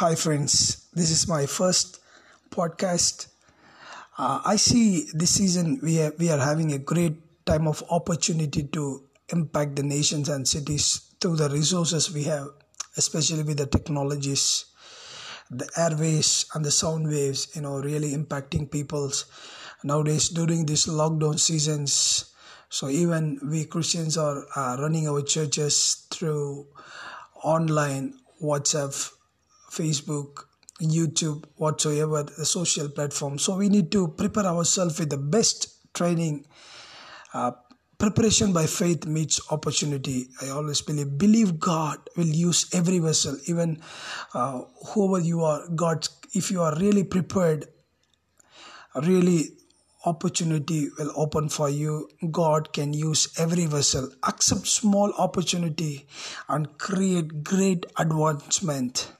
Hi, friends. This is my first podcast. Uh, I see this season we are, we are having a great time of opportunity to impact the nations and cities through the resources we have, especially with the technologies, the airways and the sound waves. You know, really impacting people's nowadays during these lockdown seasons. So even we Christians are uh, running our churches through online WhatsApp Facebook, YouTube, whatsoever the social platform. So we need to prepare ourselves with the best training. Uh, preparation by faith meets opportunity. I always believe believe God will use every vessel, even uh, whoever you are. God, if you are really prepared, really opportunity will open for you god can use every vessel accept small opportunity and create great advancement